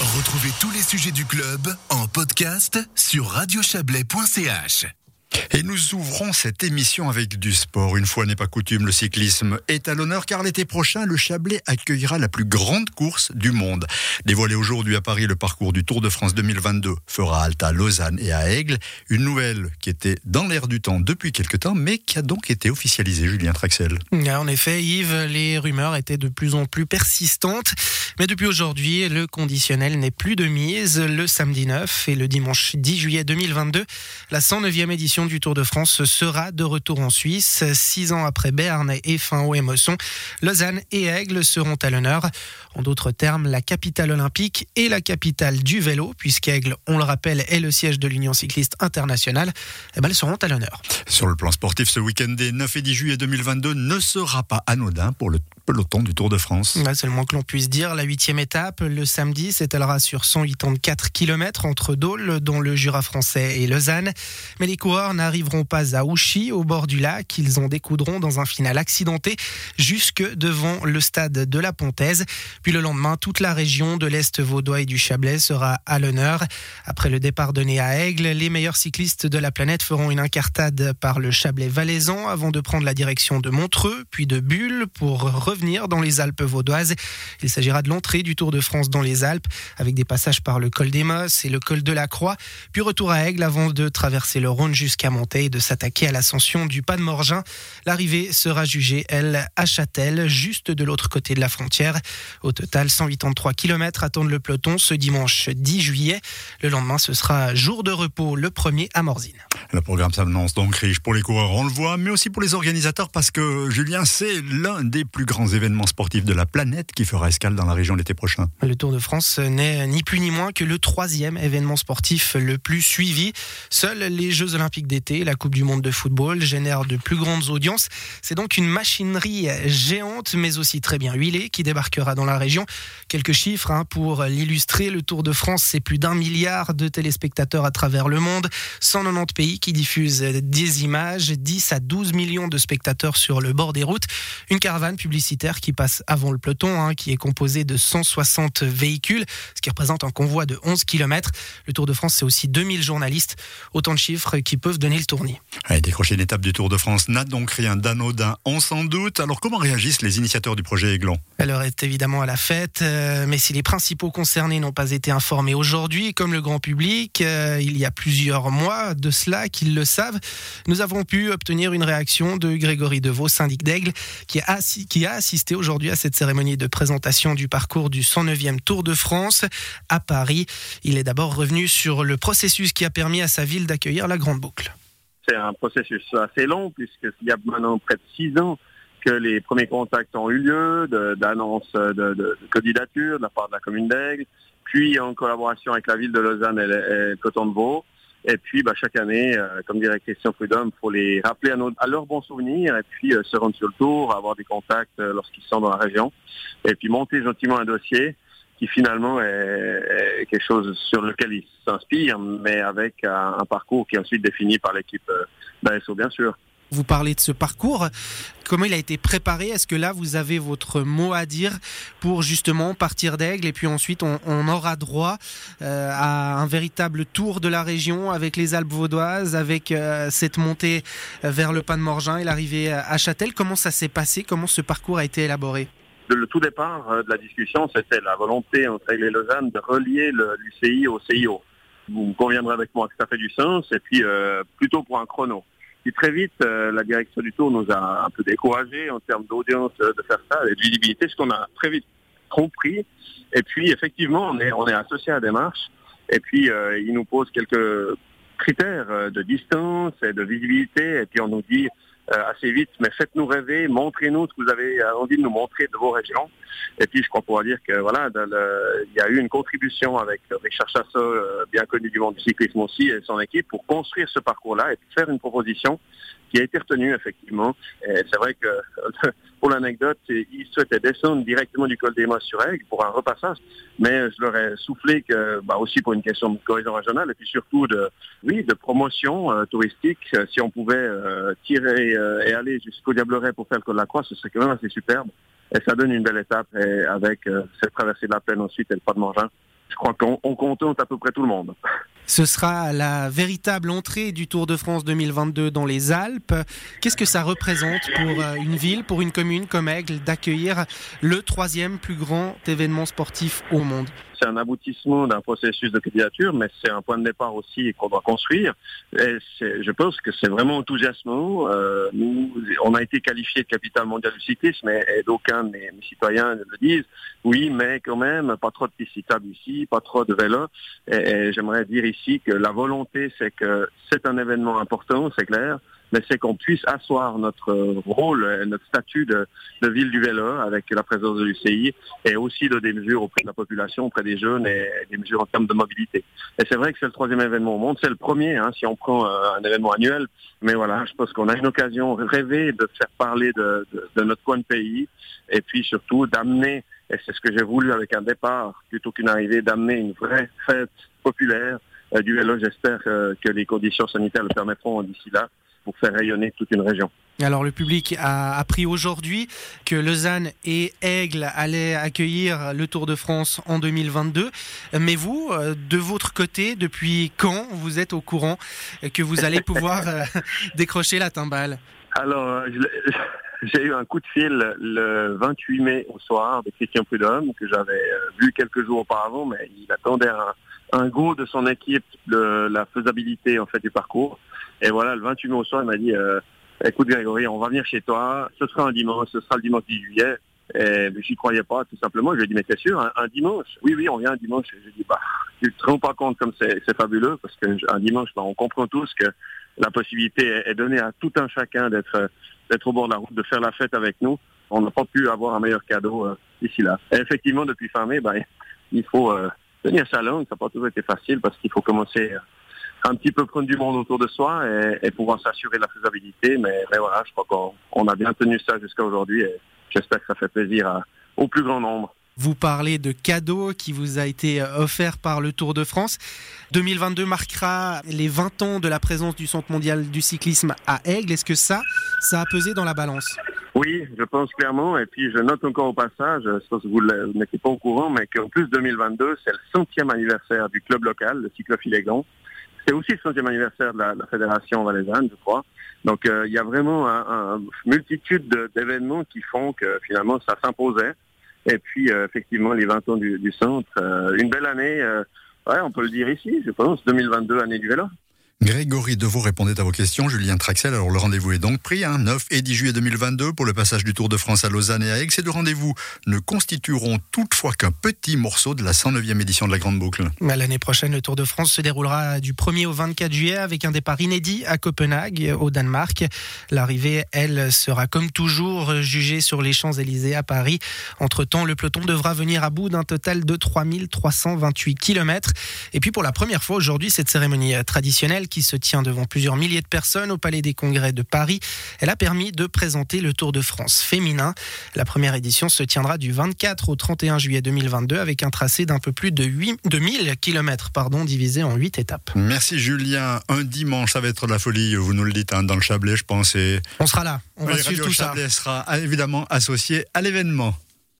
Retrouvez tous les sujets du club en podcast sur radiochablais.ch. Et nous ouvrons cette émission avec du sport. Une fois n'est pas coutume, le cyclisme est à l'honneur car l'été prochain, le Chablais accueillera la plus grande course du monde. Dévoilé aujourd'hui à Paris, le parcours du Tour de France 2022 fera halte à Lausanne et à Aigle. Une nouvelle qui était dans l'air du temps depuis quelque temps, mais qui a donc été officialisée, Julien Traxel. En effet, Yves, les rumeurs étaient de plus en plus persistantes. Mais depuis aujourd'hui, le conditionnel n'est plus de mise. Le samedi 9 et le dimanche 10 juillet 2022, la 109e édition du Tour de France sera de retour en Suisse. Six ans après Berne et fin au Mosson, Lausanne et Aigle seront à l'honneur. En d'autres termes, la capitale olympique et la capitale du vélo, puisqu'Aigle, on le rappelle, est le siège de l'Union cycliste internationale, eh ben, elles seront à l'honneur. Sur le plan sportif, ce week-end des 9 et 10 juillet 2022 ne sera pas anodin pour le peloton du Tour de France. c'est le moins que l'on puisse dire. La huitième étape, le samedi, s'étalera sur 184 km entre Dole, dont le Jura français et Lausanne. Mais les coureurs n'arriveront pas à Ouchy, au bord du lac. Ils en découdront dans un final accidenté jusque devant le stade de la Pontaise. Puis le lendemain, toute la région de l'Est vaudois et du Chablais sera à l'honneur. Après le départ donné à Aigle, les meilleurs cyclistes de la planète feront une incartade par le Chablais valaisan avant de prendre la direction de Montreux, puis de Bulle pour revenir dans les Alpes vaudoises. Il s'agira de l'entrée du Tour de France dans les Alpes avec des passages par le col des Mosses et le col de la Croix, puis retour à Aigle avant de traverser le Rhône jusqu'à Montaix et de s'attaquer à l'ascension du Pas de Morgin. L'arrivée sera jugée, elle, à Châtel, juste de l'autre côté de la frontière. Au total, 183 km attendent le peloton ce dimanche 10 juillet. Le lendemain, ce sera jour de repos, le premier à Morzine. Le programme s'annonce donc riche pour les coureurs, on le voit, mais aussi pour les organisateurs parce que Julien, c'est l'un des plus grands événements sportifs de la planète qui fera escale dans la région l'été prochain. Le Tour de France n'est ni plus ni moins que le troisième événement sportif le plus suivi. Seuls les Jeux Olympiques d'été, la Coupe du Monde de football, génèrent de plus grandes audiences. C'est donc une machinerie géante, mais aussi très bien huilée, qui débarquera dans la région. Quelques chiffres hein, pour l'illustrer. Le Tour de France, c'est plus d'un milliard de téléspectateurs à travers le monde, 190 pays qui diffusent des images, 10 à 12 millions de spectateurs sur le bord des routes. Une caravane publicitaire qui passe avant le peloton, hein, qui est composée de 160 véhicules, ce qui représente un convoi de 11 km. Le Tour de France, c'est aussi 2000 journalistes, autant de chiffres qui peuvent donner le tournis. Décrocher une étape du Tour de France n'a donc rien d'anodin, on s'en doute. Alors comment réagissent les initiateurs du projet Aiglon? Elle est évidemment à la fête, euh, mais si les principaux concernés n'ont pas été informés aujourd'hui, comme le grand public, euh, il y a plusieurs mois de cela qu'ils le savent, nous avons pu obtenir une réaction de Grégory Deveau, syndic d'Aigle, qui a, qui a assisté aujourd'hui à cette cérémonie de présentation du parcours du 109e Tour de France à Paris. Il est d'abord revenu sur le processus qui a permis à sa ville d'accueillir la Grande Boucle. C'est un processus assez long puisqu'il y a maintenant près de six ans que les premiers contacts ont eu lieu, d'annonces de, de, de, candidature de la part de la commune d'Aigle, puis en collaboration avec la ville de Lausanne et, le Coton de. Et puis, bah, chaque année, euh, comme dirait Christian Prudhomme, il faut les rappeler à, nos, à leurs bons souvenirs et puis euh, se rendre sur le tour, avoir des contacts euh, lorsqu'ils sont dans la région. Et puis monter gentiment un dossier qui finalement est, quelque chose sur lequel ils s'inspirent, mais avec un, parcours qui est ensuite défini par l'équipe d'ASO, bien sûr. Vous parlez de ce parcours. Comment il a été préparé? Est-ce que là, vous avez votre mot à dire pour justement partir d'Aigle et puis ensuite on, on aura droit euh, à un véritable tour de la région avec les Alpes vaudoises, avec euh, cette montée vers le Pas de Morgin et l'arrivée à Châtel? Comment ça s'est passé? Comment ce parcours a été élaboré? Le tout départ euh, de la discussion, c'était la volonté entre Aigle et Lausanne de relier l'UCI au CIO. Vous conviendrez avec moi que ça fait du sens, et puis euh, plutôt pour un chrono. Puis très vite, euh, la direction du tour nous a un peu découragés en termes d'audience de faire ça et de visibilité, ce qu'on a très vite compris. Et puis effectivement, on est, on est associé à la démarche. Et puis euh, il nous pose quelques critères de distance et de visibilité. Et puis on nous dit assez vite, mais faites-nous rêver, montrez-nous ce que vous avez envie de nous montrer de vos régions. Et puis, je crois pouvoir dire que voilà, il y a eu une contribution avec Richard Chassot, euh, bien connu du monde du cyclisme aussi, et son équipe, pour construire ce parcours-là et faire une proposition qui a été retenue, effectivement. C'est vrai que Pour l'anecdote, ils souhaitaient descendre directement du col des Mosses sur Aigle pour un repassage, mais je leur ai soufflé que, bah aussi pour une question de cohésion régionale et puis surtout de, oui, de promotion euh, touristique, euh, si on pouvait euh, tirer et aller jusqu'au Diableret pour faire le col de la Croix, ce serait quand même assez superbe. Et ça donne une belle étape avec cette traversée de la plaine ensuite et le pas de Morgin. je crois qu'on contente à peu près tout le monde. Ce sera la véritable entrée du Tour de France 2022 dans les Alpes. Qu'est-ce que ça représente pour euh, une ville, pour une commune comme Aigle, d'accueillir le troisième plus grand événement sportif au monde? C'est un aboutissement d'un processus de candidature, mais c'est un point de départ aussi qu'on doit construire. Et je pense que c'est vraiment enthousiasmant. Euh, on a été qualifié de capitale mondiale du cyclisme, et, d'aucuns de mes, citoyens le disent. Oui, mais quand même, pas trop de pistes ici, pas trop de vélos. Et, j'aimerais dire ici que la volonté, c'est que c'est un événement important, c'est clair mais c'est qu'on puisse asseoir notre rôle, notre statut de, ville du vélo avec la présence de l'UCI et aussi de des mesures auprès de la population, auprès des jeunes et des mesures en termes de mobilité. Et c'est vrai que c'est le troisième événement au monde, c'est le premier hein, si on prend euh, un événement annuel, mais voilà, je pense qu'on a une occasion rêvée de faire parler de, notre coin de pays et puis surtout d'amener, et c'est ce que j'ai voulu avec un départ plutôt qu'une arrivée, d'amener une vraie fête populaire euh, du vélo. J'espère euh, que les conditions sanitaires le permettront d'ici là pour faire rayonner toute une région. Alors le public a appris aujourd'hui que Lausanne et Aigle allaient accueillir le Tour de France en 2022. Mais vous, euh, de votre côté, depuis quand vous êtes au courant que vous allez pouvoir euh, décrocher la timbale? Alors, euh, j'ai eu un coup de fil le 28 mai au soir de Christian Prudhomme, que j'avais vu quelques jours auparavant, mais il attendait un, un go de son équipe de la faisabilité en fait du parcours. Et voilà, le 28 mai au soir, il m'a dit, euh, écoute Grégory, on va venir chez toi, ce sera un dimanche, ce sera le dimanche 10 juillet. Et j'y croyais pas, tout simplement. Je lui ai dit, mais t'es sûr, un, dimanche? Oui, oui, on vient un dimanche. Et j'ai dit, bah, tu te rends pas compte comme c'est fabuleux, parce qu'un dimanche, bah, on comprend tous que la possibilité est donnée à tout un chacun d'être au bord de la route, de faire la fête avec nous. On n'a pas pu avoir un meilleur cadeau euh, ici là. Et effectivement, depuis fin mai, bah, il faut euh, tenir sa langue. Ça n'a pas toujours été facile parce qu'il faut commencer un petit peu prendre du monde autour de soi et, pouvoir s'assurer de la faisabilité. Mais, voilà, je crois qu'on a bien tenu ça jusqu'à aujourd'hui et j'espère que ça fait plaisir au plus grand nombre. Vous parlez de cadeaux qui vous a été euh, offert par le Tour de France. 2022 marquera les 20 ans de la présence du Centre mondial du cyclisme à Aigle. Est-ce que ça, ça a pesé dans la balance? Oui, je pense clairement. Et puis je note encore au passage, je pense que vous n'êtes pas au courant, mais qu'en plus 2022, c'est le centième anniversaire du club local, le Cyclophile c'est aussi le centième anniversaire de la, Fédération valaisanne, je crois. Donc euh, il y a vraiment une multitude d'événements qui font que finalement ça s'imposait. Et puis euh, effectivement les 20 ans du, centre, euh, une belle année, on peut le dire ici, je pense, 2022 année du vélo. Grégory Deveau répondait à vos questions. Julien Traxel, alors le rendez-vous est donc pris, hein, 9 et 10 juillet 2022 pour le passage du Tour de France à Lausanne et à Aix. Ces deux rendez-vous ne constitueront toutefois qu'un petit morceau de la 109e édition de la Grande Boucle. L'année prochaine, le Tour de France se déroulera du 1er au 24 juillet avec un départ inédit à Copenhague, au Danemark. L'arrivée, elle, sera comme toujours jugée sur les Champs-Élysées à Paris. Entre-temps, le peloton devra venir à bout d'un total de 3328 km. Et puis pour la première fois aujourd'hui, cette cérémonie traditionnelle qui se tient devant plusieurs milliers de personnes au Palais des Congrès de Paris. Elle a permis de présenter le Tour de France féminin. La première édition se tiendra du 24 au 31 juillet 2022 avec un tracé d'un peu plus de, 8, 1000 km pardon, divisé en 8 étapes. Merci Julien. Un dimanche, ça va être la folie, vous nous le dites, hein, dans le Chablais, je pense. On sera là, on va suivre tout Chablais sera évidemment associé à l'événement.